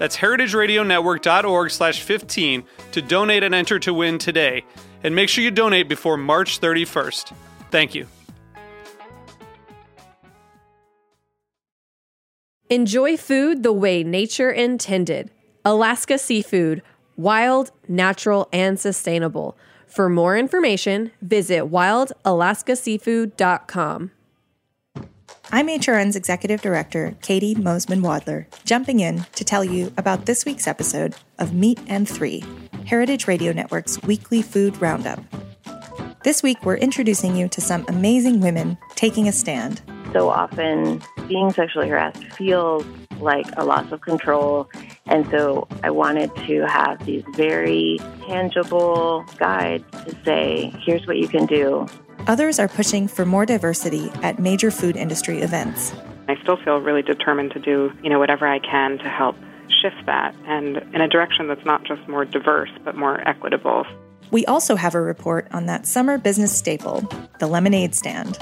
That's heritageradionetwork.org slash 15 to donate and enter to win today. And make sure you donate before March 31st. Thank you. Enjoy food the way nature intended. Alaska Seafood, wild, natural, and sustainable. For more information, visit wildalaskaseafood.com. I'm HRN's Executive Director, Caity Moseman Wadler, jumping in to tell you about this week's episode of Meat and Three, Heritage Radio Network's weekly food roundup. This week, we're introducing you to some amazing women taking a stand. So often, being sexually harassed feels like a loss of control. And so I wanted to have these very tangible guides to say, here's what you can do Others are pushing for more diversity at major food industry events. I still feel really determined to do, you know, whatever I can to help shift that and in a direction that's not just more diverse but more equitable. We also have a report on that summer business staple, the lemonade stand.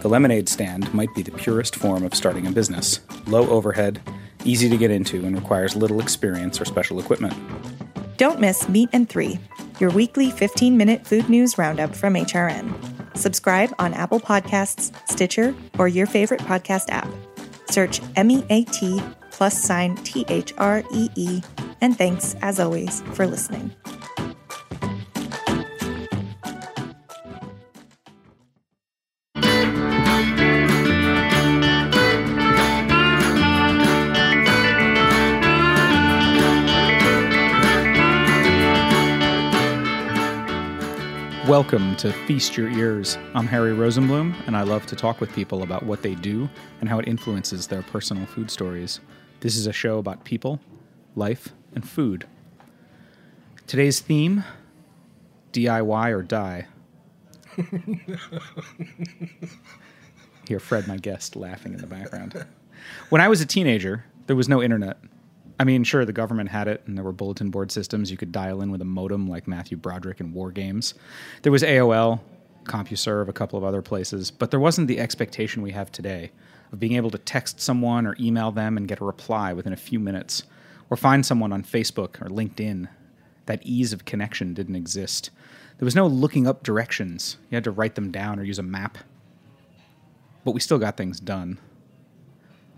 The lemonade stand might be the purest form of starting a business. Low overhead, easy to get into, and requires little experience or special equipment. Don't miss Meat and Three, your weekly 15 minute food news roundup from HRN. Subscribe on Apple Podcasts, Stitcher, or your favorite podcast app. Search M E A T plus sign T H R E E. And thanks, as always, for listening. Welcome to Feast Your Ears. I'm Harry Rosenblum, and I love to talk with people about what they do and how it influences their personal food stories. This is a show about people, life, and food. Today's theme DIY or die. Hear Fred, my guest, laughing in the background. When I was a teenager, there was no internet. I mean, sure, the government had it, and there were bulletin board systems. You could dial in with a modem like Matthew Broderick in War Games. There was AOL, CompuServe, a couple of other places, but there wasn't the expectation we have today of being able to text someone or email them and get a reply within a few minutes, or find someone on Facebook or LinkedIn. That ease of connection didn't exist. There was no looking up directions. You had to write them down or use a map. But we still got things done.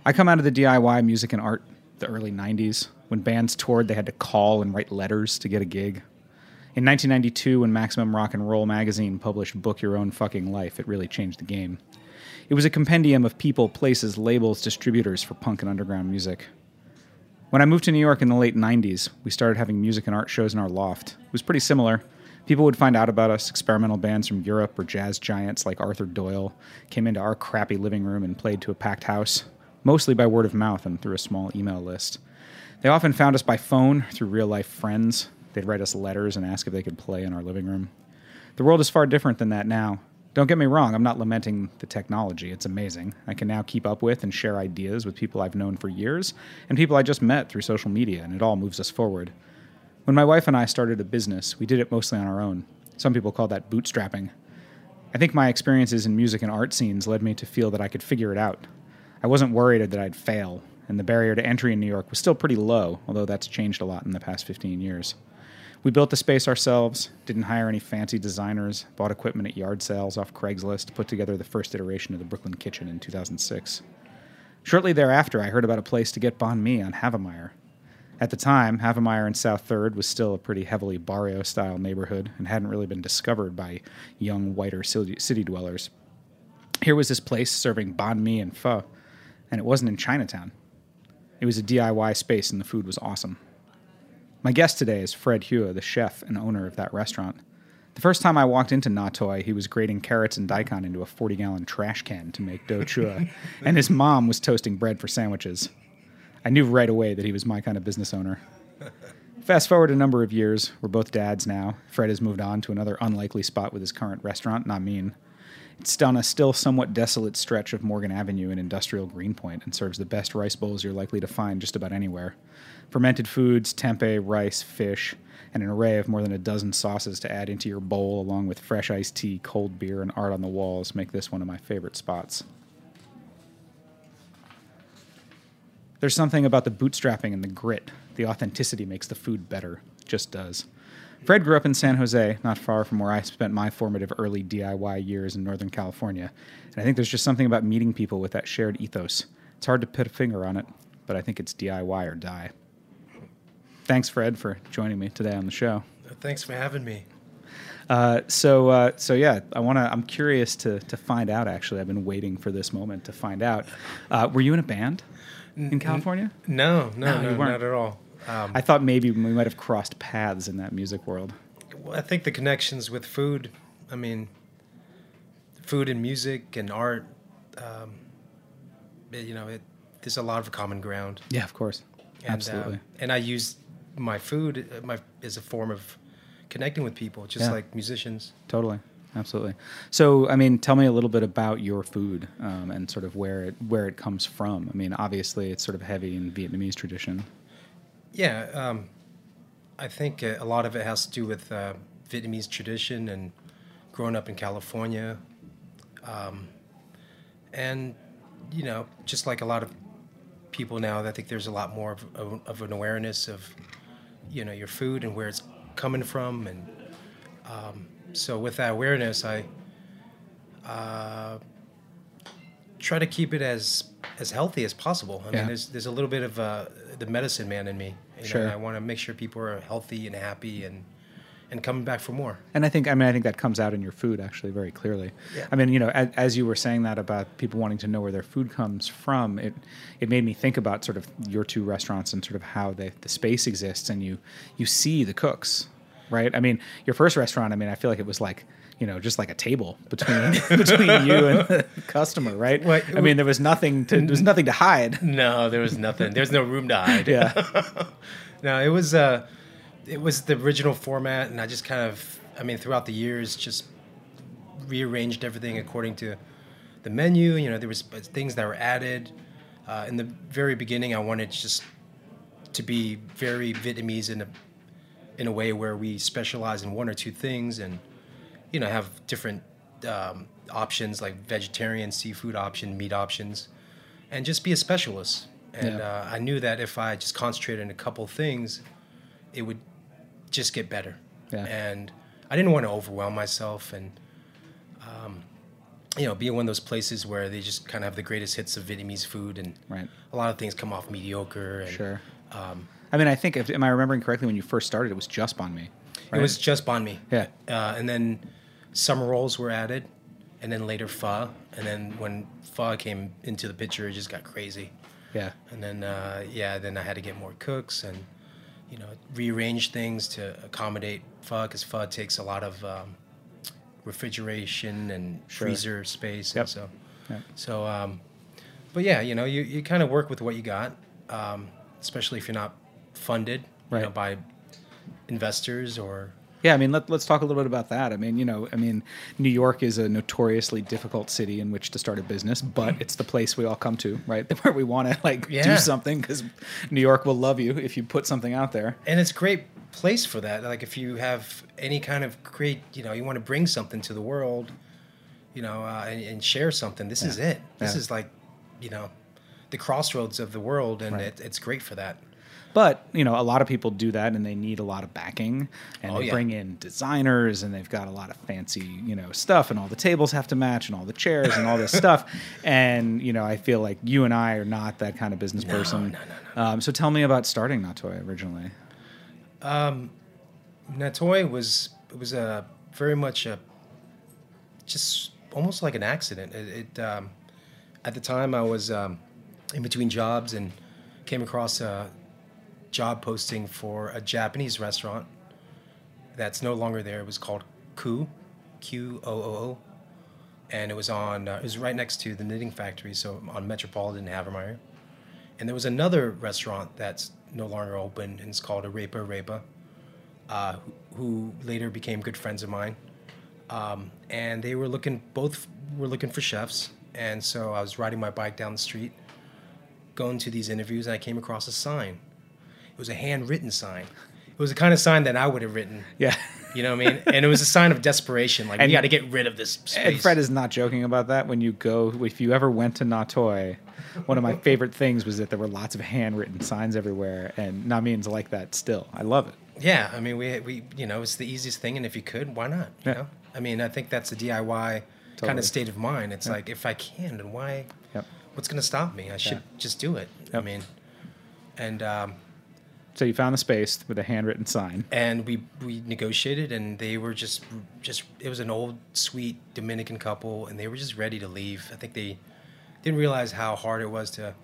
I come out of the DIY music and art the early 90s. When bands toured, they had to call and write letters to get a gig. In 1992, when Maximum Rock and Roll magazine published Book Your Own Fucking Life, it really changed the game. It was a compendium of people, places, labels, distributors for punk and underground music. When I moved to New York in the late 90s, we started having music and art shows in our loft. It was pretty similar. People would find out about us. Experimental bands from Europe or jazz giants like Arthur Doyle came into our crappy living room and played to a packed house mostly by word of mouth and through a small email list. They often found us by phone through real life friends. They'd write us letters and ask if they could play in our living room. The world is far different than that now. Don't get me wrong, I'm not lamenting the technology. It's amazing. I can now keep up with and share ideas with people I've known for years and people I just met through social media, and it all moves us forward. When my wife and I started a business, we did it mostly on our own. Some people call that bootstrapping. I think my experiences in music and art scenes led me to feel that I could figure it out, I wasn't worried that I'd fail, and the barrier to entry in New York was still pretty low, although that's changed a lot in the past 15 years. We built the space ourselves, didn't hire any fancy designers, bought equipment at yard sales off Craigslist, put together the first iteration of the Brooklyn Kitchen in 2006. Shortly thereafter, I heard about a place to get banh mi on Havemeyer. At the time, Havemeyer in South Third was still a pretty heavily barrio style neighborhood and hadn't really been discovered by young, whiter city, city dwellers. Here was this place serving banh mi and pho, and it wasn't in Chinatown. It was a DIY space, and the food was awesome. My guest today is Fred Hua, the chef and owner of that restaurant. The first time I walked into Nha Toi, he was grating carrots and daikon into a 40 gallon trash can to make do chua, and his mom was toasting bread for sandwiches. I knew right away that he was my kind of business owner. Fast forward a number of years, we're both dads now. Fred has moved on to another unlikely spot with his current restaurant, Nha Minh. It's on a still somewhat desolate stretch of Morgan Avenue in industrial Greenpoint and serves the best rice bowls you're likely to find just about anywhere. Fermented foods, tempeh, rice, fish, and an array of more than a dozen sauces to add into your bowl, along with fresh iced tea, cold beer, and art on the walls, make this one of my favorite spots. There's something about the bootstrapping and the grit. The authenticity makes the food better. Just does. Fred grew up in San Jose, not far from where I spent my formative early DIY years in Northern California. And I think there's just something about meeting people with that shared ethos. It's hard to put a finger on it, but I think it's DIY or die. Thanks, Fred, for joining me today on the show. Thanks for having me. Uh, so, uh, so yeah, I want to. I'm curious to to find out. Actually, I've been waiting for this moment to find out. Uh, were you in a band in California? No, no, No, no, you weren't. not at all. Um, I thought maybe we might have crossed paths in that music world. well, I think the connections with food. I mean, food and music and art. Um, you know, it, there's a lot of common ground. Yeah, of course, And, absolutely. um, and I use my food uh, my, as a form of connecting with people, just Yeah. like musicians. Totally, absolutely. So, I mean, tell me a little bit about your food um, and sort of where it where it comes from. I mean, obviously, it's sort of heavy in Vietnamese tradition. Yeah, um, I think uh, a lot of it has to do with uh, Vietnamese tradition and growing up in California. Um, and, you know, just like a lot of people now, I think there's a lot more of, of, of an awareness of, you know, your food and where it's coming from. And um, so with that awareness, I uh, try to keep it as as healthy as possible. I Yeah. mean, there's there's a little bit of uh, the medicine man in me. You Sure. and I want to make sure people are healthy and happy and and coming back for more. And I think, I mean, I think that comes out in your food actually very clearly. Yeah. I mean, you know, as, as you were saying that about people wanting to know where their food comes from, it it made me think about sort of your two restaurants and sort of how the the space exists, and you you see the cooks, right? I mean, your first restaurant, I mean, I feel like it was like. You know, just like a table between between you and the customer, right? Well, I mean, there was nothing to there was nothing to hide. No, there was nothing. There's no room to hide. Yeah, no, it was uh, it was the original format, and I just kind of, I mean, throughout the years, just rearranged everything according to the menu. You know, there was things that were added. Uh, in the very beginning, I wanted just to be very Vietnamese in a in a way where we specialize in one or two things, and you know, have different um, options like vegetarian, seafood option, meat options, and just be a specialist. And Yeah. uh, I knew that if I just concentrated on a couple things, it would just get better. Yeah. And I didn't want to overwhelm myself and, um, you know, be in one of those places where they just kind of have the greatest hits of Vietnamese food and Right. a lot of things come off mediocre. And, sure. Um, I mean, I think if am I remembering correctly when you first started, it was just banh mi. It was just banh mi. Yeah. Uh, and then summer rolls were added, and then later pho. And then when pho came into the picture, it just got crazy. yeah, And then uh, yeah, then I had to get more cooks and you know rearrange things to accommodate pho because pho takes a lot of um, refrigeration and Sure. freezer space. Yep. And so Yep. so um, but yeah, you know you, you kind of work with what you got, um, especially if you're not funded you know, by investors or Yeah, I mean, let, let's talk a little bit about that. I mean, you know, I mean, New York is a notoriously difficult city in which to start a business, but it's the place we all come to, right? Where we want to like do something because New York will love you if you put something out there. and it's a great place for that like if you have any kind of create, you know you want to bring something to the world you know uh, and, and share something this is it this Yeah. is like you know the crossroads of the world and Right. it, it's great for that But you know, a lot of people do that, and they need a lot of backing, and Oh, they yeah. bring in designers, and they've got a lot of fancy, you know, stuff, and all the tables have to match, and all the chairs, and all this stuff. And you know, I feel like you and I are not that kind of business person. No, no, Um, so tell me about starting Nha Toi originally. Nha Toi was it was a very much a just almost like an accident. It, it um, at the time I was um, in between jobs and came across a job posting for a Japanese restaurant that's no longer there. It was called Ku, Q O O O, and it was on uh, it was right next to the Knitting Factory, so on Metropolitan Havemeyer. And there was another restaurant that's no longer open, and it's called Arepa Arepa uh, who later became good friends of mine. Um, and they were looking, both were looking for chefs. And so I was riding my bike down the street, going to these interviews, and I came across a sign. It was a handwritten sign. It was the kind of sign that I would have written. Yeah. You know what I mean? And it was a sign of desperation. Like, And- we got to get rid of this space. And Fred is not joking about that. When you go, if you ever went to Nha Toi, one of my favorite things was that there were lots of handwritten signs everywhere, and Nha Minh's like that still. I love it. Yeah, I mean, we we you know it's the easiest thing, and if you could, why not? You Yeah. know, I mean, I think that's a DIY kind of state of mind. It's like if I can, then why? Yep. What's going to stop me? I should just do it. I mean, and um, So you found the space with a handwritten sign. and we we negotiated, and they were just just it was an old sweet Dominican couple, and they were just ready to leave. I think they didn't realize how hard it was to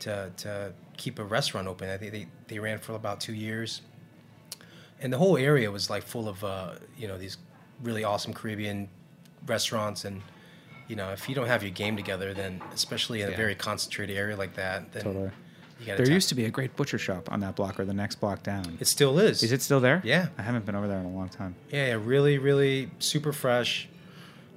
to to keep a restaurant open. I think they they ran for about two years, and the whole area was like full of uh, you know these really awesome Caribbean restaurants and. You know, if you don't have your game together, then especially in a very concentrated area like that, then Totally. There used to be a great butcher shop on that block or the next block down. It still is. Is it still there? Yeah. I haven't been over there in a long time. Yeah, yeah, really, really super fresh.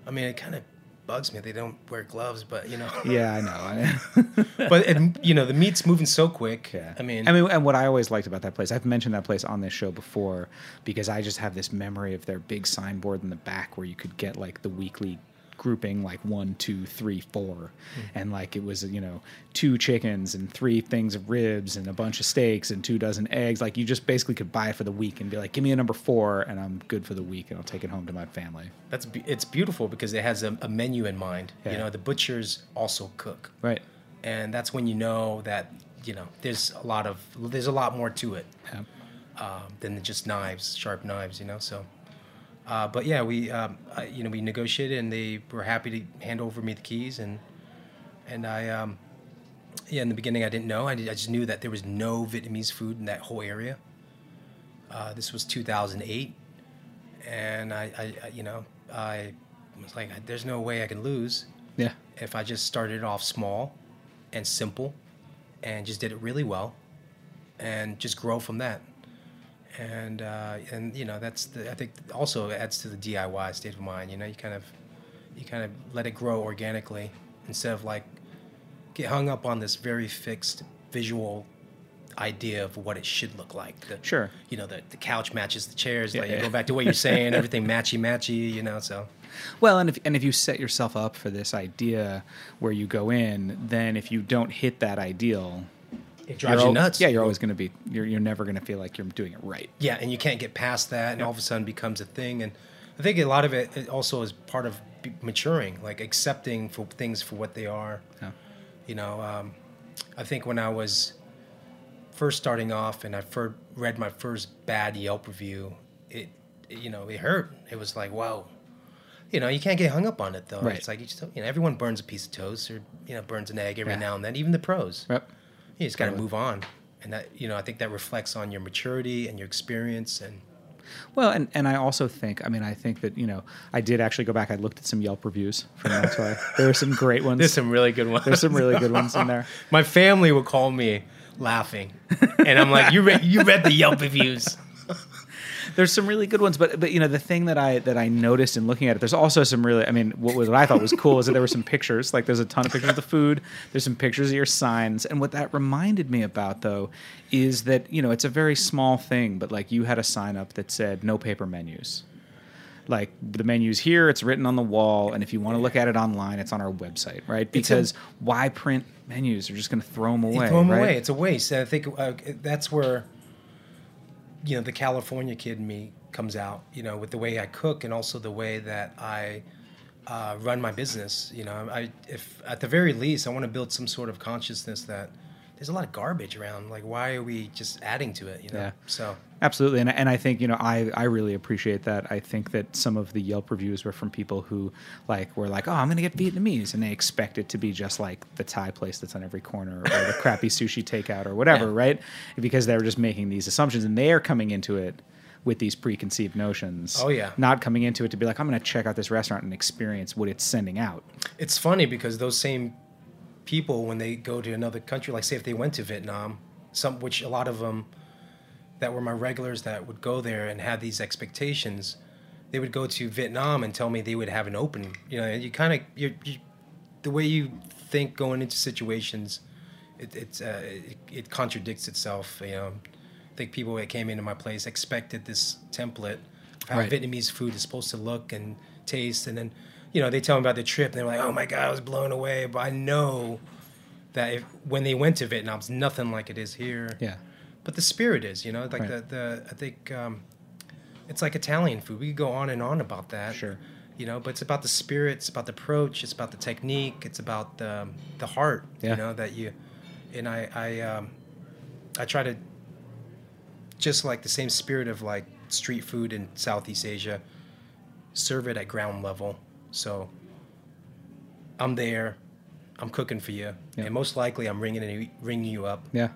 I mean, it kind of bugs me they don't wear gloves, but you know, Yeah, I know. but and, you know, the meat's moving so quick. Yeah. I mean, I mean, and what I always liked about that place, I've mentioned that place on this show before because I just have this memory of their big signboard in the back where you could get like the weekly grouping, like one, two, three, four, Hmm. and like it was, you know, two chickens and three things of ribs and a bunch of steaks and two dozen eggs. Like you just basically could buy it for the week and be like, give me a number four and I'm good for the week and I'll take it home to my family. that's be- it's beautiful because it has a, a menu in mind. You know, the butchers also cook, Right. and that's when you know that you know there's a lot of there's a lot more to it Yeah. um, than just knives, sharp knives. You know, so. Uh, but yeah, we um, I, you know we negotiated, and they were happy to hand over me the keys, and and I um, yeah in the beginning I didn't know I, did, I just knew that there was no Vietnamese food in that whole area. Uh, this was 2008, and I, I, I you know I was like there's no way I can lose Yeah. if I just started off small and simple and just did it really well and just grow from that. And uh, and you know that's the I think also adds to the DIY state of mind. You know you kind of you kind of let it grow organically instead of like get hung up on this very fixed visual idea of what it should look like. The, Sure. You know the, the couch matches the chairs. Yeah, like yeah. you go back to what you're saying. everything matchy matchy. You know so. Well, and if and if you set yourself up for this idea where you go in, then if you don't hit that ideal, It drives you're you nuts. Yeah, you're always going to be. You're you're never going to feel like you're doing it right. Yeah, and you can't get past that, and all of a sudden becomes a thing. And I think a lot of it it also is part of maturing, like accepting for things for what they are. Yeah. You know, um, I think when I was first starting off and I first read my first bad Yelp review, it, it, you know, it hurt. It was like, whoa. You know, you can't get hung up on it though. Right. It's like you just, you know, everyone burns a piece of toast or you know burns an egg every Yeah. now and then, even the pros. Yep. You just got to move on, and that you know, I think that reflects on your maturity and your experience and. Well, and, and I also think, I mean, I think that, you know, I did actually go back. I looked at some Yelp reviews from Nha Toi. there are some great ones. There's some really good ones. There's some really good ones in there. My family would call me laughing, and I'm like, "You read, you read the Yelp reviews." There's some really good ones, but but you know the thing that I that I noticed in looking at it, there's also some really. I mean, what was what I thought was cool is that there were some pictures. Like there's a ton of pictures of the food. There's some pictures of your signs, and what that reminded me about though is that you know it's a very small thing, but like you had a sign up that said no paper menus. Like the menu's here, it's written on the wall, and if you want to look at it online, it's on our website, right? It's a- Because why print menus? They're just going to throw them away. Throw them right? away. It's a waste. And I think uh, that's where, you know, the California kid in me comes out. You know, with the way I cook and also the way that I uh, run my business. You know, I if at the very least I want to build some sort of consciousness that there's a lot of garbage around. Like, why are we just adding to it? You know, Yeah. so. Absolutely, and and I think you know I I really appreciate that. I think that some of the Yelp reviews were from people who like were like, oh, I'm gonna get Vietnamese, and they expect it to be just like the Thai place that's on every corner or the crappy sushi takeout or whatever, Yeah. right? Because they're just making these assumptions, and they are coming into it with these preconceived notions. Oh, yeah. not coming into it to be like, I'm gonna check out this restaurant and experience what it's sending out. It's funny because those same people, when they go to another country, like say if they went to Vietnam, some which a lot of them that were my regulars that would go there and had these expectations, they would go to Vietnam and tell me they would have an open. You know, you kind of you, the way you think going into situations, it it's, uh, it, it contradicts itself. You know, I think people that came into my place expected this template of how Right. Vietnamese food is supposed to look and taste, and then you know they tell me about the trip, and they're like, "Oh my god, I was blown away." But I know that if, when they went to Vietnam, it's nothing like it is here. Yeah. But the spirit is, you know, like Right. the, the I think um, it's like Italian food. We could go on and on about that. Sure. You know, but it's about the spirit, it's about the approach, it's about the technique, it's about the the heart. Yeah. You know that you, and I I um, I try to just like the same spirit of like street food in Southeast Asia, serve it at ground level. So I'm there, I'm cooking for you, Yeah. and most likely I'm ringing you, ringing you up, Yeah.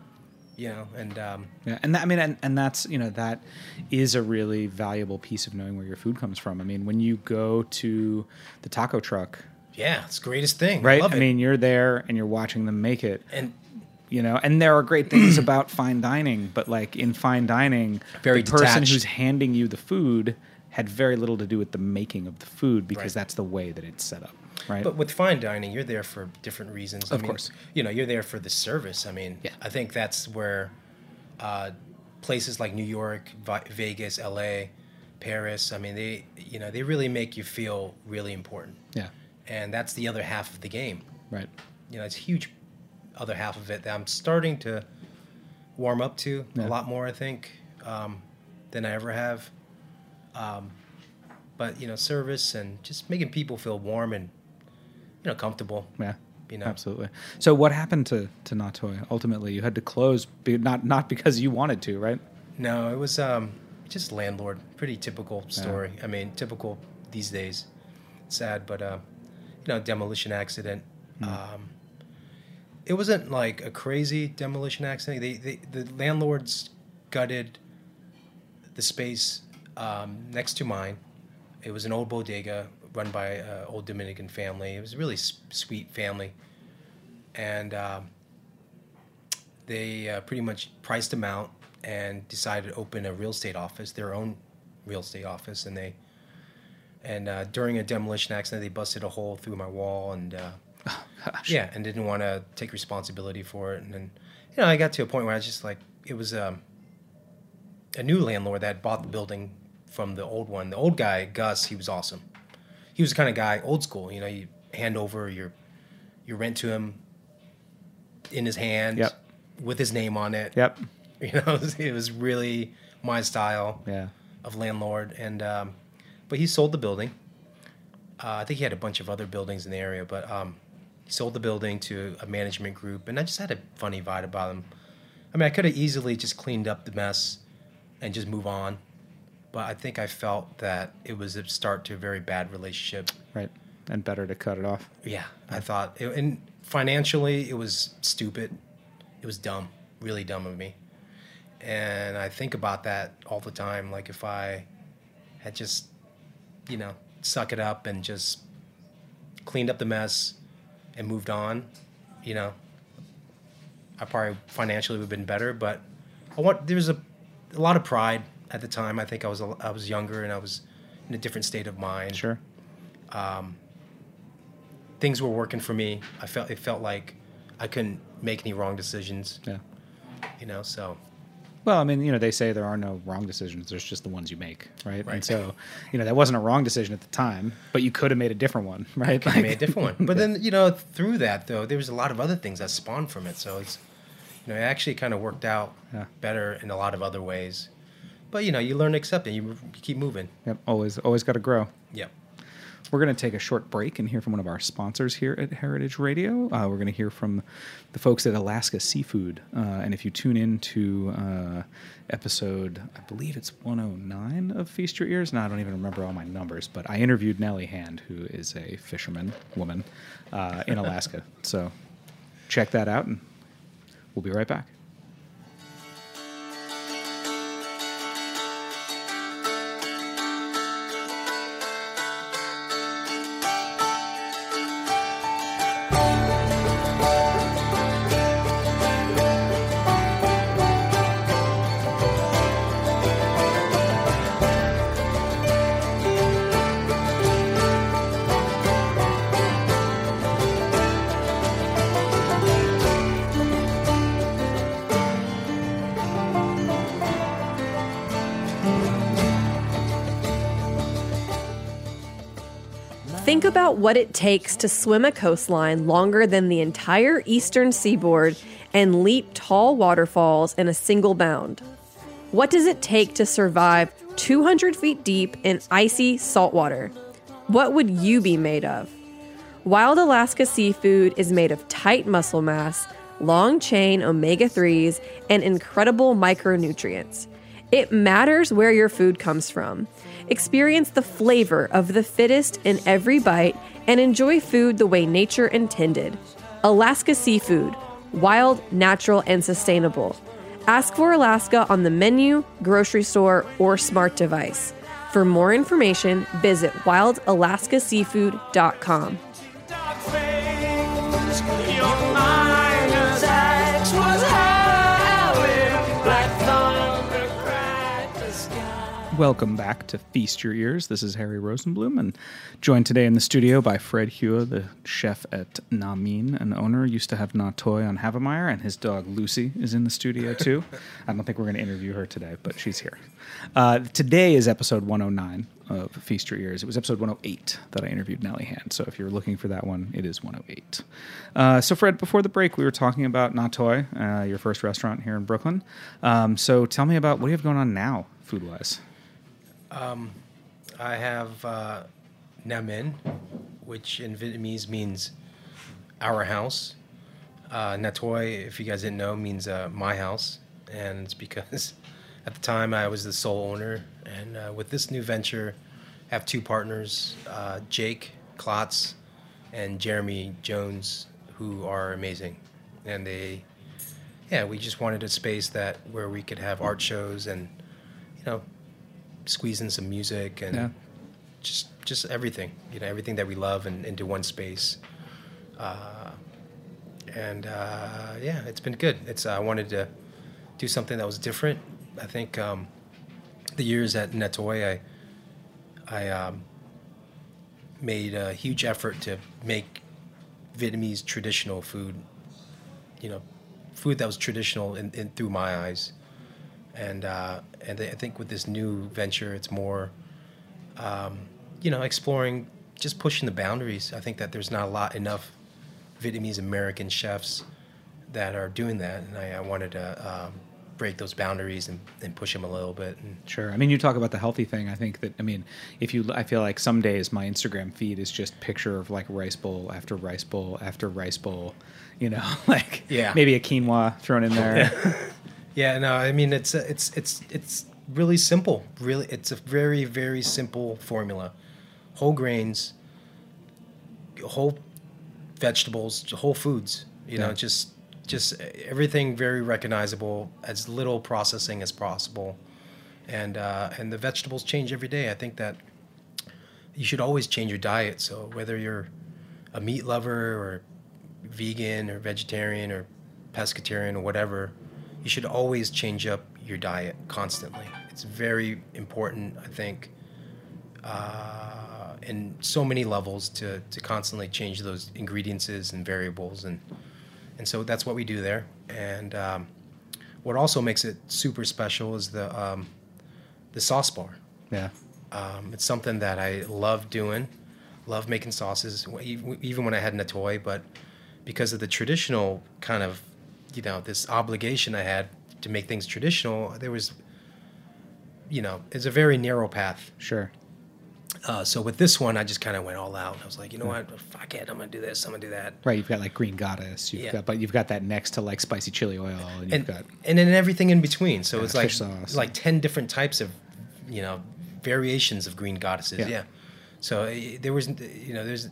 you know, and um, Yeah, and that, I mean, and, and that's you know that is a really valuable piece of knowing where your food comes from. I mean, when you go to the taco truck, yeah, it's the greatest thing. right? I, love I mean, you're there and you're watching them make it, and you know. And there are great things about fine dining, but like in fine dining, Very the person who's handing you the food had very little to do with the making of the food because Right. that's the way that it's set up, right? But with fine dining, you're there for different reasons. I Of mean, course. You know, you're there for the service. I mean, Yeah. I think that's where uh, places like New York, Vi- Vegas, LA, Paris, I mean, they, you know, they really make you feel really important. yeah, And that's the other half of the game. right. You know, it's a huge other half of it that I'm starting to warm up to Yeah. a lot more, I think, um, than I ever have. Um, but, you know, service and just making people feel warm and, you know, comfortable. Yeah. You know. Absolutely. So, what happened to to Nha Toi? Ultimately, you had to close, be, not not because you wanted to, right? No, it was um, just landlord. Pretty typical story. I mean, typical these days. Sad, but uh, you know, demolition accident. Um, it wasn't like a crazy demolition accident. They, they the landlords gutted the space um, next to mine. It was an old bodega run by an old Dominican family. It was a really s- sweet family, and. Um, they uh, pretty much priced them out and decided to open a real estate office, their own real estate office, and they and uh, during a demolition accident, they busted a hole through my wall and uh, Gosh. yeah, and didn't want to take responsibility for it. And then you know, I got to a point where I was just like, it was um, a new landlord that bought the building from the old one. The old guy, Gus, he was awesome. He was the kind of guy, old school. You know, you hand over your your rent to him in his hand Yep. with his name on it. Yep. You know, it was, it was really my style Yeah. of landlord. And um, but he sold the building. Uh, I think he had a bunch of other buildings in the area, but um, he sold the building to a management group, and I just had a funny vibe about him. I mean, I could have easily just cleaned up the mess and just move on, but I think I felt that it was a start to a very bad relationship. Right. And better to cut it off. Yeah, I thought, it, and financially, it was stupid. It was dumb, really dumb of me. And I think about that all the time. Like if I had just, you know, suck it up and just cleaned up the mess and moved on, you know, I probably financially would have been better. But I want there was a, a lot of pride at the time. I think I was I was younger and I was in a different state of mind Sure. Um, things were working for me. I felt it felt like I couldn't make any wrong decisions. Yeah. You know, so Well, I mean, you know, they say there are no wrong decisions. There's just the ones you make, right? right. And so, you know, that wasn't a wrong decision at the time, but you could have made a different one, right? I made a different one. But then, you know, through that though, there was a lot of other things that spawned from it. So it's, you know, it actually kind of worked out Yeah. better in a lot of other ways. But you know, you learn to accept it. You, you keep moving. Yep, always, always got to grow. Yep. We're going to take a short break and hear from one of our sponsors here at Heritage Radio. Uh, we're going to hear from the folks at Alaska Seafood. Uh, and if you tune in to uh, episode, I believe it's 109 of Feast Your Ears. Now, I don't even remember all my numbers, but I interviewed Nellie Hand, who is a fisherman woman uh, in Alaska. so check that out, and we'll be right back. About what it takes to swim a coastline longer than the entire eastern seaboard and leap tall waterfalls in a single bound. What does it take to survive 200 feet deep in icy saltwater? What would you be made of? Wild Alaska seafood is made of tight muscle mass, long chain omega 3s, and incredible micronutrients. It matters where your food comes from. Experience the flavor of the fittest in every bite and enjoy food the way nature intended. Alaska Seafood wild, natural, and sustainable. Ask for Alaska on the menu, grocery store, or smart device. For more information, visit wildalaskaseafood.com. Welcome back to Feast Your Ears. This is Harry Rosenblum, and joined today in the studio by Fred Hua, the chef at Nha Minh, an owner. Used to have Nha Toi on Havemeyer, and his dog Lucy is in the studio too. I don't think we're going to interview her today, but she's here. Uh, today is episode 109 of Feast Your Ears. It was episode 108 that I interviewed Nellie Hand. So if you're looking for that one, it is 108. Uh, so Fred, before the break, we were talking about Nha Toi, uh, your first restaurant here in Brooklyn. Um, so tell me about what do you have going on now, food wise? I have uh, Nha Minh, which in Vietnamese means our house. Uh, if you guys didn't know, means uh, my house. And it's because at the time I was the sole owner. And uh, with this new venture, I have two partners, uh, Jake Klotz and Jeremy Jones, who are amazing. And they, yeah, we just wanted a space that where we could have art shows and, you know, squeeze in some music and Yeah. just just everything you know everything that we love and into one space. Uh, and uh, yeah it's been good. It's i wanted to do something that was different. I think um, the years at Nha Toi i i um, made a huge effort to make vietnamese traditional food you know food that was traditional in, in through my eyes. And uh, and I think with this new venture, it's more, um, you know, exploring, just pushing the boundaries. I think that there's not a lot enough Vietnamese American chefs that are doing that, and I, I wanted to um, break those boundaries and, and push them a little bit. And Sure. I mean, you talk about the healthy thing. I think that, I mean, if you, I feel like some days my Instagram feed is just picture of like rice bowl after rice bowl after rice bowl, you know, like Yeah. maybe a quinoa thrown in there. yeah, no, I mean it's uh, it's it's it's really simple. Really, it's a very very simple formula: whole grains, whole vegetables, whole foods. You know, just just everything very recognizable, as little processing as possible, and uh, and the vegetables change every day. I think that you should always change your diet. So whether you're a meat lover or vegan or vegetarian or pescatarian or whatever, you should always change up your diet constantly. It's very important, I think, uh, in so many levels to, to constantly change those ingredients and variables, and and so that's what we do there. And um, what also makes it super special is the um, the sauce bar. Yeah. Um, it's something that I love doing, love making sauces, even when I had Nha Toi. But because of the traditional kind of, you know, this obligation I had to make things traditional, there was, you know, it's a very narrow path. Sure. Uh, so with this one, I just kind of went all out. I was like, you know what, fuck it, I'm gonna do this, I'm gonna do that. Right. You've got like green goddess. You've Yeah. got, but you've got that next to like spicy chili oil, and you've and got and then everything in between. So Yeah, it's like sauce. like ten different types of, you know, variations of green goddesses. Yeah. Yeah. So uh, there was, you know, there's,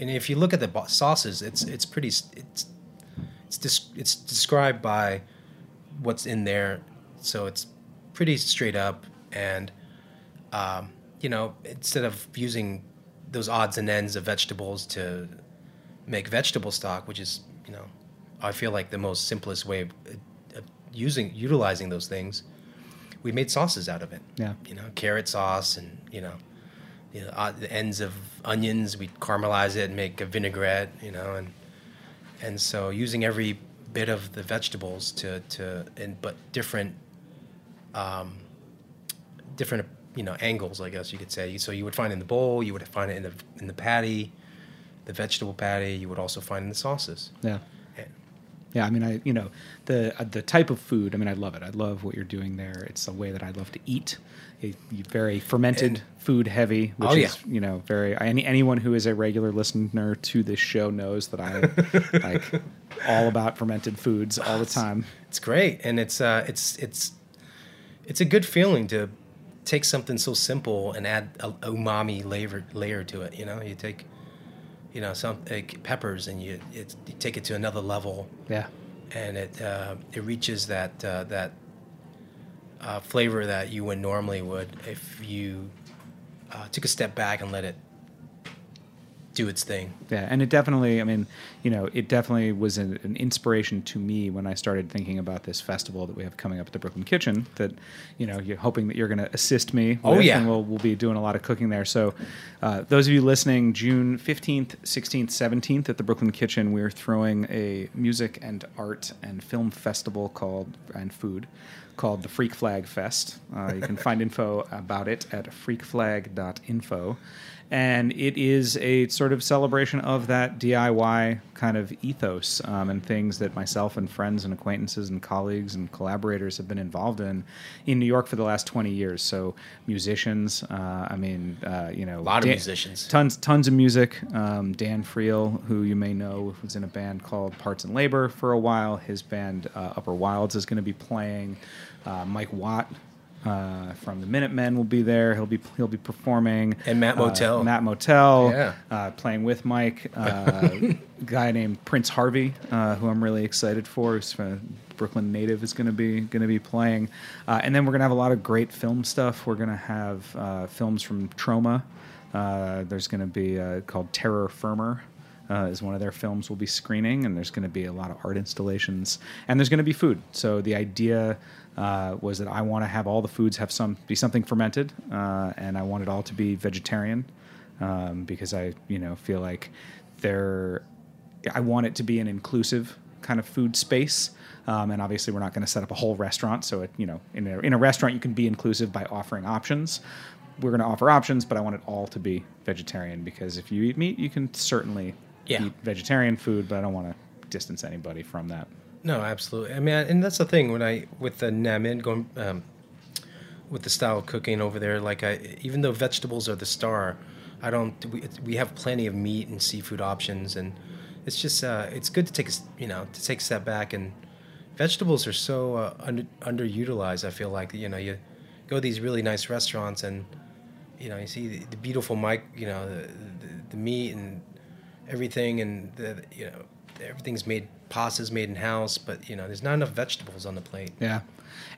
and if you look at the sauces, it's it's pretty, it's it's des- it's described by what's in there. So it's pretty straight up, and um, you know, instead of using those odds and ends of vegetables to make vegetable stock, which is, you know, I feel like the most simplest way of, of using utilizing those things, we made sauces out of it. Yeah. You know, carrot sauce and you know, you know, uh, the ends of onions. We caramelize it and make a vinaigrette. You know, and and so using every bit of the vegetables to to and but different um, different you know angles, I guess you could say. So you would find in the bowl, you would find it in the in the patty, the vegetable patty. You would also find in the sauces. yeah. Yeah, I mean, I you know the uh, the type of food. I mean, I love it. I love what you're doing there. It's a way that I love to eat. It, very fermented, And- food heavy. Which Oh, yeah. is, you know, very. Any anyone who is a regular listener to this show knows that I like all about fermented foods all the time. It's great, and it's uh, it's it's it's a good feeling to take something so simple and add a umami layer layer to it. You know, you take you know some like peppers and you, it, you take it to another level, Yeah, and it uh, it reaches that uh, that uh, flavor that you would normally would if you uh, took a step back and let it do its thing. yeah, and it definitely. I mean, you know, it definitely was an, an inspiration to me when I started thinking about this festival that we have coming up at the Brooklyn Kitchen. That you know, you're hoping that you're going to assist me. Oh, yeah. and we'll we'll be doing a lot of cooking there. So, uh, those of you listening, June fifteenth, sixteenth, seventeenth at the Brooklyn Kitchen, we're throwing a music and art and film festival called and food called the Freak Flag Fest. Uh, you can find info about it at freakflag.info. And it is a sort of celebration of that DIY kind of ethos um, and things that myself and friends and acquaintances and colleagues and collaborators have been involved in in New York for the last 20 years. So, musicians, uh, I mean, uh, you know, A lot of musicians. tons tons of music. Um, Dan Friel, who you may know, was in a band called Parts and Labor for a while. His band uh, Upper Wilds is going to be playing. Uh, Mike Watt uh, from the Minutemen will be there. He'll be he'll be performing. And Matt Uh, Motel. Matt Motel. Yeah. Uh, playing with Mike. Uh, a guy named Prince Harvey, uh, who I'm really excited for. Who's a Brooklyn native is going to be going to be playing. Uh, and then we're going to have a lot of great film stuff. We're going to have uh, films from Troma. Uh, there's going to be uh, called Terror Firmer. Uh, is one of their films we'll be screening, and there's going to be a lot of art installations, and there's going to be food. So the idea uh, was that I want to have all the foods have some be something fermented, uh, and I want it all to be vegetarian um, because I you know feel like they're I want it to be an inclusive kind of food space. Um, and obviously, we're not going to set up a whole restaurant. So, it, you know, in a, in a restaurant, you can be inclusive by offering options. We're going to offer options, but I want it all to be vegetarian because if you eat meat, you can certainly Yeah. eat vegetarian food, but I don't want to distance anybody from that. No, absolutely. I mean, and that's the thing when I with the Nha Minh going um, with the style of cooking over there. Like I, even though vegetables are the star, I don't. We, we have plenty of meat and seafood options, and it's just uh, it's good to take a you know to take a step back and vegetables are so uh, under, underutilized. I feel like you know you go to these really nice restaurants and you know you see the, the beautiful mic, you know the, the the meat and everything, and the you know everything's made pasta's made in house, but you know there's not enough vegetables on the plate. Yeah.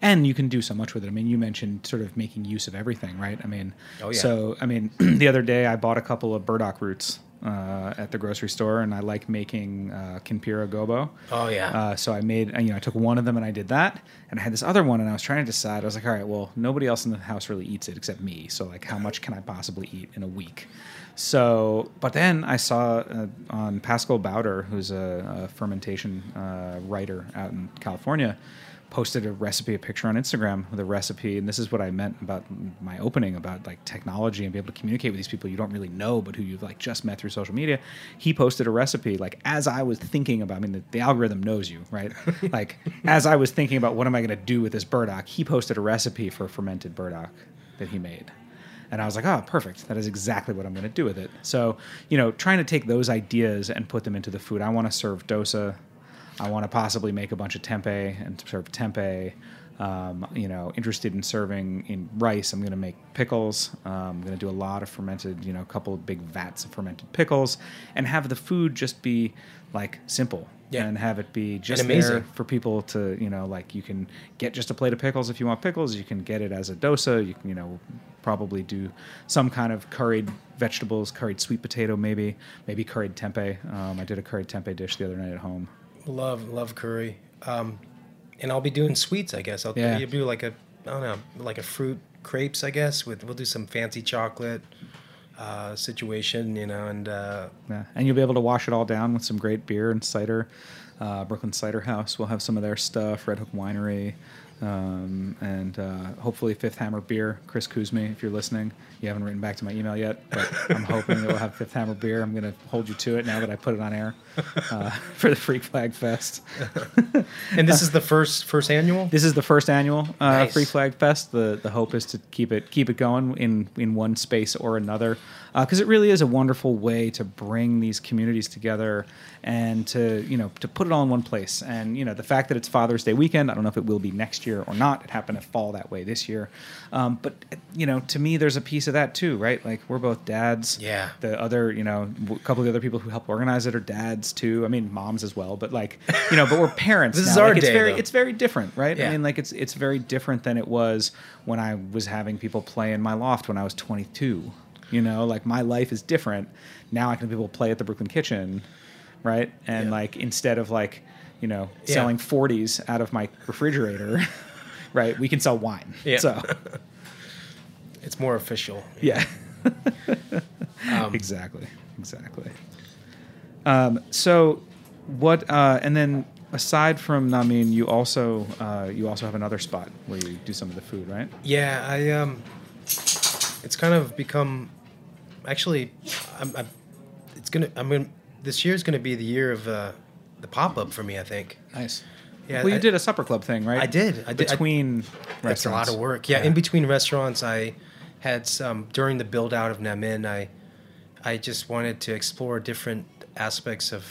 And you can do so much with it. I mean, you mentioned sort of making use of everything, right? I mean, Oh, yeah. so, I mean, the other day I bought a couple of burdock roots uh, at the grocery store, and I like making uh, kimpira gobo. Oh, yeah. Uh, so I made, you know, I took one of them and I did that, and I had this other one, and I was trying to decide. I was like, all right, well, nobody else in the house really eats it except me. So, like, how much can I possibly eat in a week? So, but then I saw uh, on Pascal Baudar, who's a, a fermentation uh, writer out in California, posted a recipe, a picture on Instagram with a recipe, and this is what I meant about my opening about like technology and be able to communicate with these people you don't really know, but who you've like just met through social media. He posted a recipe like as I was thinking about. I mean, the, the algorithm knows you, right? like as I was thinking about what am I going to do with this burdock, he posted a recipe for fermented burdock that he made. And I was like, oh, perfect. That is exactly what I'm going to do with it. So, you know, trying to take those ideas and put them into the food. I want to serve dosa. I want to possibly make a bunch of tempeh and serve tempeh. Um, you know, interested in serving in rice. I'm going to make pickles. Um, I'm going to do a lot of fermented, you know, a couple of big vats of fermented pickles, and have the food just be like simple. Yeah. And have it be just amazing. there for people to, you know, like you can get just a plate of pickles if you want pickles. You can get it as a dosa. You can, you know, probably do some kind of curried vegetables, curried sweet potato, maybe, maybe curried tempeh. Um, I did a curried tempeh dish the other night at home. Love love curry. Um, and I'll be doing sweets. I guess I'll Yeah. do like a I don't know like a fruit crepes. I guess with we'll do some fancy chocolate uh, situation. You know, and uh, Yeah. And you'll be able to wash it all down with some great beer and cider. Uh, Brooklyn Cider House will have some of their stuff. Red Hook Winery, um, and uh, hopefully Fifth Hammer Beer. Chris Cuzme, if you're listening, you haven't written back to my email yet, but I'm hoping that we'll have Fifth Hammer Beer. I'm going to hold you to it now that I put it on air uh, for the Freak Flag Fest. and this is the first first annual. This is the first annual uh, Nice. Freak Flag Fest. The the hope is to keep it keep it going in in one space or another, because it really is a wonderful way to bring these communities together and to you know to put it all in one place. And you know the fact that it's Father's Day weekend. I don't know if it will be next year or not. It happened to fall that way this year, um, but you know to me there's a piece of that too, right? Like we're both dads. Yeah. The other you know a couple of the other people who help organize it are dads too. I mean moms as well, but like you know but we're parents. This is our Like, it's day, very though. it's very different, right? I mean, like it's it's very different than it was when I was having people play in my loft when I was 22. You know, like my life is different now. I can have people play at the Brooklyn Kitchen, right? And Yeah. like instead of like you know Yeah. selling 40s out of my refrigerator, right? We can sell wine. Yeah. So It's more official. yeah. Um, exactly. Exactly. Um, so what? Uh, and then aside from Nha Minh, you also uh, you also have another spot where you do some of the food, right? Yeah, I um, it's kind of become, actually, I'm, I'm it's gonna, I'm gonna, this year's gonna be the year of uh, the pop up for me. I think. Nice. Yeah, well, you I- did a supper club thing, right? I did. I did. I- Between That's a lot of work. Yeah, in between restaurants, I had some during the build out of Nha Minh. I I just wanted to explore different aspects of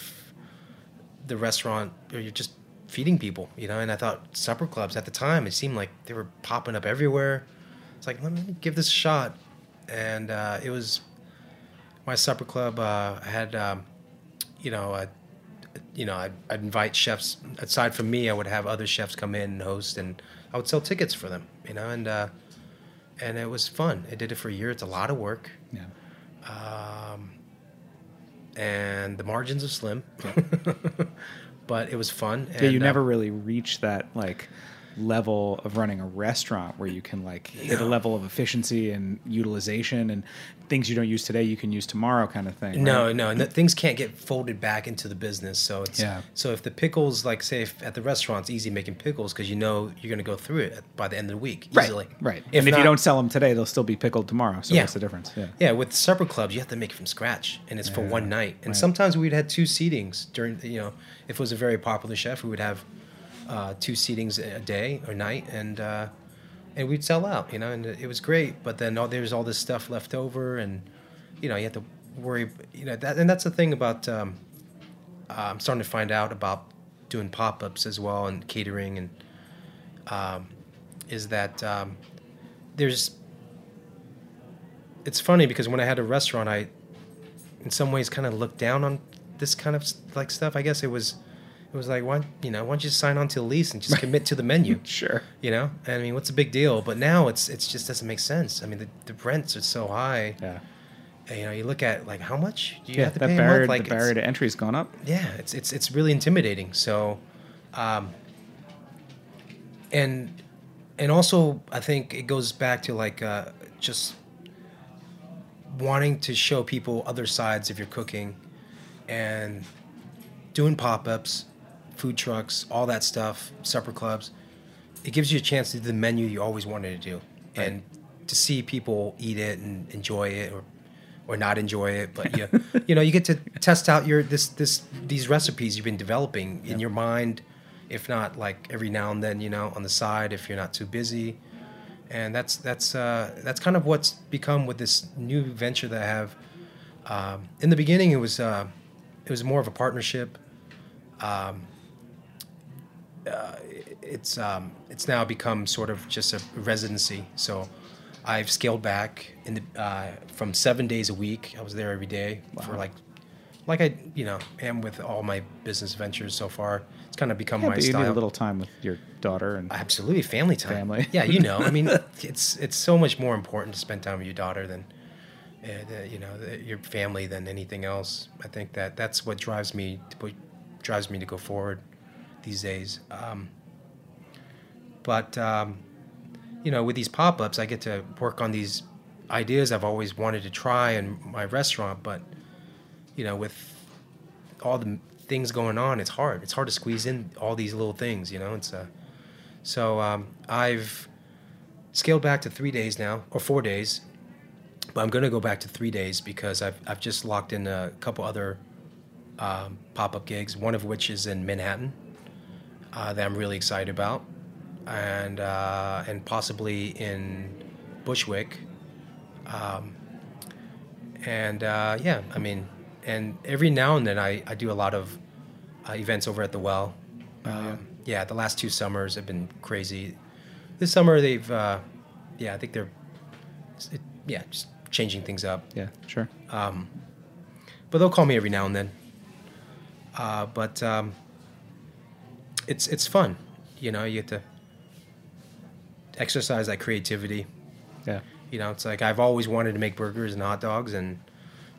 the restaurant. Or you're just feeding people, you know. And I thought supper clubs at the time it seemed like they were popping up everywhere. It's like let me give this a shot, and uh, it was my supper club. Uh, I had um, you know. I, you know, I'd, I'd invite chefs. Aside from me, I would have other chefs come in and host, and I would sell tickets for them. You know, and uh, and it was fun. I did it for a year. It's a lot of work, Yeah. um, and the margins are slim, but it was fun. Yeah, you and, uh, never really reach that like level of running a restaurant where you can like hit a level of efficiency and utilization and things you don't use today you can use tomorrow kind of thing. No, right? no, and th- things can't get folded back into the business. So it's Yeah. so if the pickles, like say if at the restaurant, it's easy making pickles because you know you're going to go through it by the end of the week Right. easily. Right. If and if you don't sell them today, they'll still be pickled tomorrow. So Yeah. what's the difference? Yeah. Yeah, with supper clubs, you have to make it from scratch, and it's for one night. And right. sometimes we'd had two seatings during. You know, if it was a very popular chef, we would have uh, two seatings a day or night, and uh, and we'd sell out. You know, and it was great. But then all, there's all this stuff left over, and you know, you have to worry. You know, that and that's the thing about. Um, uh, I'm starting to find out about doing pop ups as well and catering, and um, is that um, there's it's funny because when I had a restaurant, I, in some ways, kind of looked down on this kind of like stuff. I guess it was, it was like, why, you know, why don't you sign on to the lease and just commit to the menu? Sure. You know, and, I mean, what's the big deal? But now it's it's just doesn't make sense. I mean, the, the rents are so high. Yeah. And, you know, you look at like how much do you Yeah. have to That pay a barrier, month? Like the barrier to entry's gone up. yeah, it's it's it's really intimidating. So, um, and and also I think it goes back to like uh, just wanting to show people other sides of your cooking, and doing pop ups, food trucks, all that stuff, supper clubs. it gives you a chance to do the menu you always wanted to do, and to see people eat it and enjoy it, or or not enjoy it. But you you know you get to test out your this this these recipes you've been developing in your mind, if not like every now and then, you know, on the side if you're not too busy. And that's that's uh, that's kind of what's become with this new venture that I have. Um, in the beginning, it was uh, it was more of a partnership. Um, uh, it's um, it's now become sort of just a residency. So I've scaled back in the uh, from seven days a week. I was there every day for like like I you know am with all my business ventures so far. It's kind of become Yeah, my but you style. need a little time with your daughter and Absolutely, family time. Family. Yeah, you know. I mean, it's it's so much more important to spend time with your daughter than, uh, the, you know, the, your family than anything else. I think that that's what drives me to put, drives me to go forward these days. Um, but um, you know, with these pop ups, I get to work on these ideas I've always wanted to try in my restaurant. But you know, with all the things going on, it's hard. It's hard to squeeze in all these little things. You know, it's uh, so um, I've scaled back to three days now, or four days. But I'm going to go back to three days because I've I've just locked in a couple other um, pop up gigs. One of which is in Manhattan uh, that I'm really excited about, and uh, and possibly in Bushwick. Um, and uh, yeah, I mean, and every now and then I, I do a lot of uh, events over at the Well. Um, yeah, the last two summers have been crazy. This summer they've, uh, yeah, I think they're, it, yeah, just changing things up. yeah, sure. Um, But they'll call me every now and then. Uh, but um, it's it's fun, you know. You get to exercise that creativity. Yeah. You know, it's like I've always wanted to make burgers and hot dogs and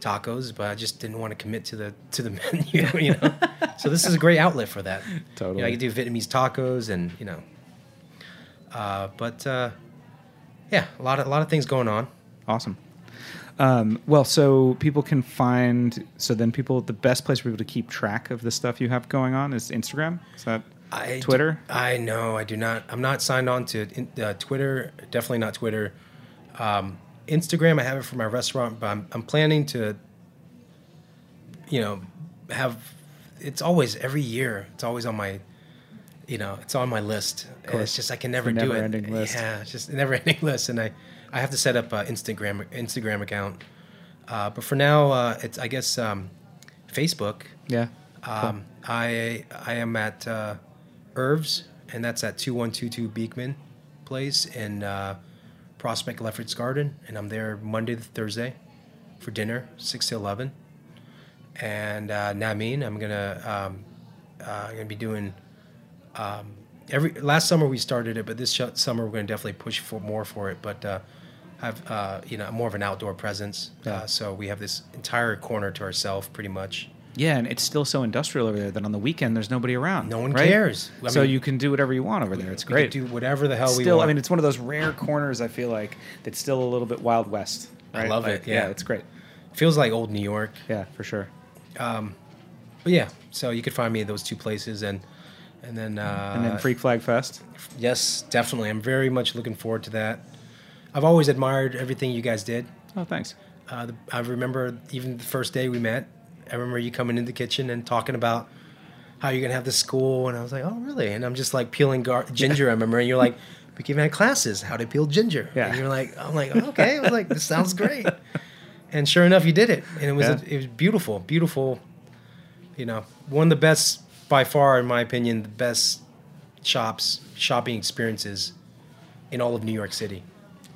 tacos, but I just didn't want to commit to the to the menu. You know, so this is a great outlet for that. You know, Totally. I can do Vietnamese tacos and you know, uh, but uh, yeah, a lot of a lot of things going on. Awesome. Um, well, so people can find. So then, people the best place for people to keep track of the stuff you have going on is Instagram. Is that I Twitter? do- I know. I do not. I'm not signed on to uh, Twitter. Definitely not Twitter. Um, Instagram. I have it for my restaurant, but I'm, I'm planning to. You know, have. It's always every year. It's always on my. You know, it's on my list. And it's just I can never do it. list. Yeah, it's just a never-ending list, and I, I have to set up an Instagram Instagram account. Uh, but for now, uh, it's I guess um, Facebook. yeah? Um, I I am at uh, Irv's, and that's at two one two two Beekman Place in uh, Prospect Lefferts Garden, and I'm there Monday to Thursday for dinner, six to eleven. And uh, Nha Minh, I'm gonna um, uh, gonna be doing um, every last summer we started it, but this sh- summer we're gonna definitely push for more for it. But uh, have uh, you know more of an outdoor presence, uh, so we have this entire corner to ourselves, pretty much. Yeah, and it's still so industrial over there that on the weekend there's nobody around. No one right? cares. I so mean- you can do whatever you want over there. It's We great. do whatever the hell we still, want. I mean, it's one of those rare corners. I feel like that's still a little bit Wild West. I love Like, it, yeah. it's great. feels like old New York. Yeah, for sure. But yeah, so you could find me at those two places, and and then uh, And then Freak Flag Fest. yes, definitely. I'm very much looking forward to that. I've always admired everything you guys did. Oh, thanks. Uh, the, I remember even the first day we met. I remember you coming in the kitchen and talking about how you're gonna have this school, and I was like, oh really? And I'm just like peeling gar- ginger. I remember, and you're like, we even had classes how to peel ginger. Yeah. And you're like, I'm like, okay. I was like, this sounds great. And sure enough, you did it, and it was Yeah. it was beautiful, beautiful. You know, one of the best by far, in my opinion, the best shops shopping experiences in all of New York City.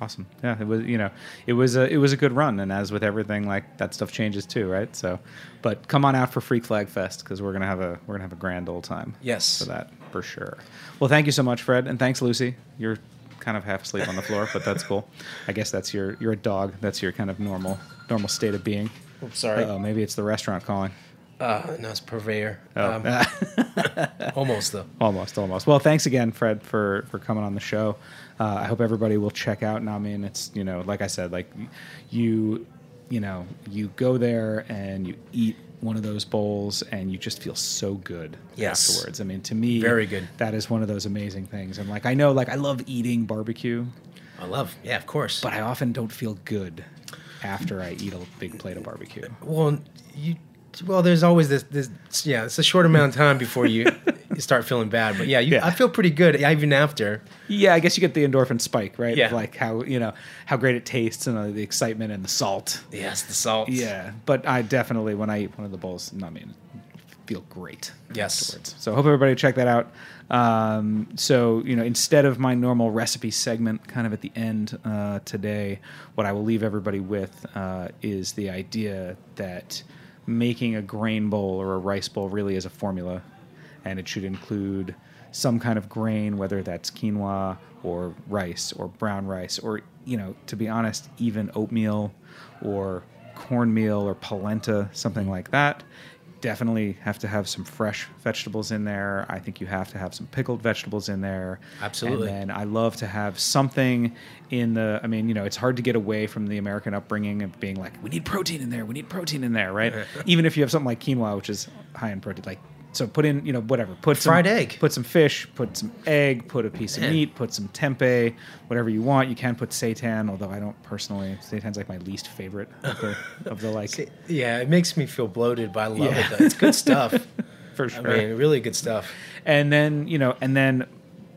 Awesome. Yeah, it was. You know, it was a it was a good run, and as with everything, like that stuff changes too, right? So, but come on out for Freak Flag Fest because we're gonna have a we're gonna have a grand old time. Yes. for that for sure. Well, thank you so much, Fred, and thanks, Lucy. You're kind of half asleep on the floor, but that's cool. I guess that's your you're a dog. That's your kind of normal normal state of being. Oops, sorry. Oh, maybe it's the restaurant calling. Uh, no, it's purveyor. Oh. Um, almost though. Almost, almost. Well, thanks again, Fred, for for coming on the show. Uh, I hope everybody will check out Nha Minh. It's you know, like I said, like you, you know, you go there and you eat one of those bowls and you just feel so good Yes. afterwards. I mean, to me, Very good. That is one of those amazing things. And like, I know, like, I love eating barbecue, I love, yeah, of course. but I often don't feel good after I eat a big plate of barbecue. well, you, well, there's always this, this, yeah, it's a short amount of time before you, you start feeling bad. But yeah, you, Yeah. I feel pretty good even after. Yeah, I guess you get the endorphin spike, right? Yeah. Of like how you know how great it tastes and uh, the excitement and the salt. Yes, the salt. Yeah, but I definitely when I eat one of the bowls, I mean, feel great. Yes. afterwards. So hope everybody check that out. Um, so you know, instead of my normal recipe segment, kind of at the end uh, today, what I will leave everybody with uh, is the idea that making a grain bowl or a rice bowl really is a formula, and it should include some kind of grain, whether that's quinoa or rice or brown rice, or you know, to be honest, even oatmeal or cornmeal or polenta, something like that. Definitely have to have some fresh vegetables in there. I think you have to have some pickled vegetables in there. Absolutely. And then I love to have something in the. I mean, you know, it's hard to get away from the American upbringing of being like, we need protein in there. We need protein in there, right? Even if you have something like quinoa, which is high in protein, like. So put in, you know, whatever. Put some, Fried egg. Put some fish. Put some egg. Put a piece of meat. Put some tempeh. Whatever you want. You can put seitan, although I don't personally. Seitan's like my least favorite of the of the like Yeah, it makes me feel bloated, but I love Yeah. it. Though. It's good stuff. for I sure. mean, really good stuff. and then you know, and then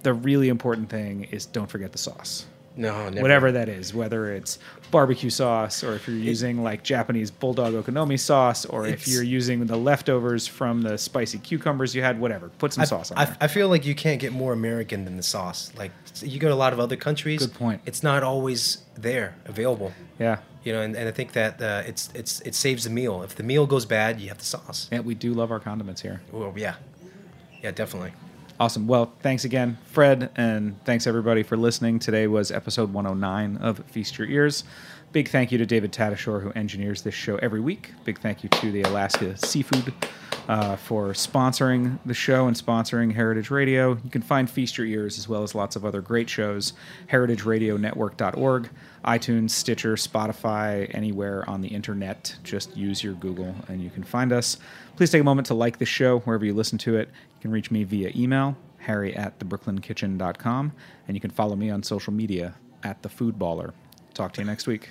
the really important thing is don't forget the sauce. No, never. Whatever that is, whether it's barbecue sauce or if you're using like Japanese bulldog okonomi sauce or if you're using the leftovers from the spicy cucumbers you had, whatever. Put some I, sauce on I, there. I feel like you can't get more American than the sauce. Like you go to a lot of other countries. Good point. It's not always there available. yeah. You know, and, and I think that uh, it's it's it saves the meal. If the meal goes bad, you have the sauce. Yeah, we do love our condiments here. Well, yeah, yeah, definitely. Awesome. Well, thanks again, Fred, and thanks everybody for listening. Today was episode 109 of Feast Your Ears. Big thank you to David Tatasciore, who engineers this show every week. Big thank you to the Alaska Seafood uh, for sponsoring the show and sponsoring Heritage Radio. You can find Feast Your Ears as well as lots of other great shows, heritageradionetwork.org, iTunes, Stitcher, Spotify, anywhere on the internet. Just use your Google and you can find us. Please take a moment to like the show wherever you listen to it. You can reach me via email, harry at thebrooklyn.kitchen.com, and you can follow me on social media at the Food Baller. Talk to you next week.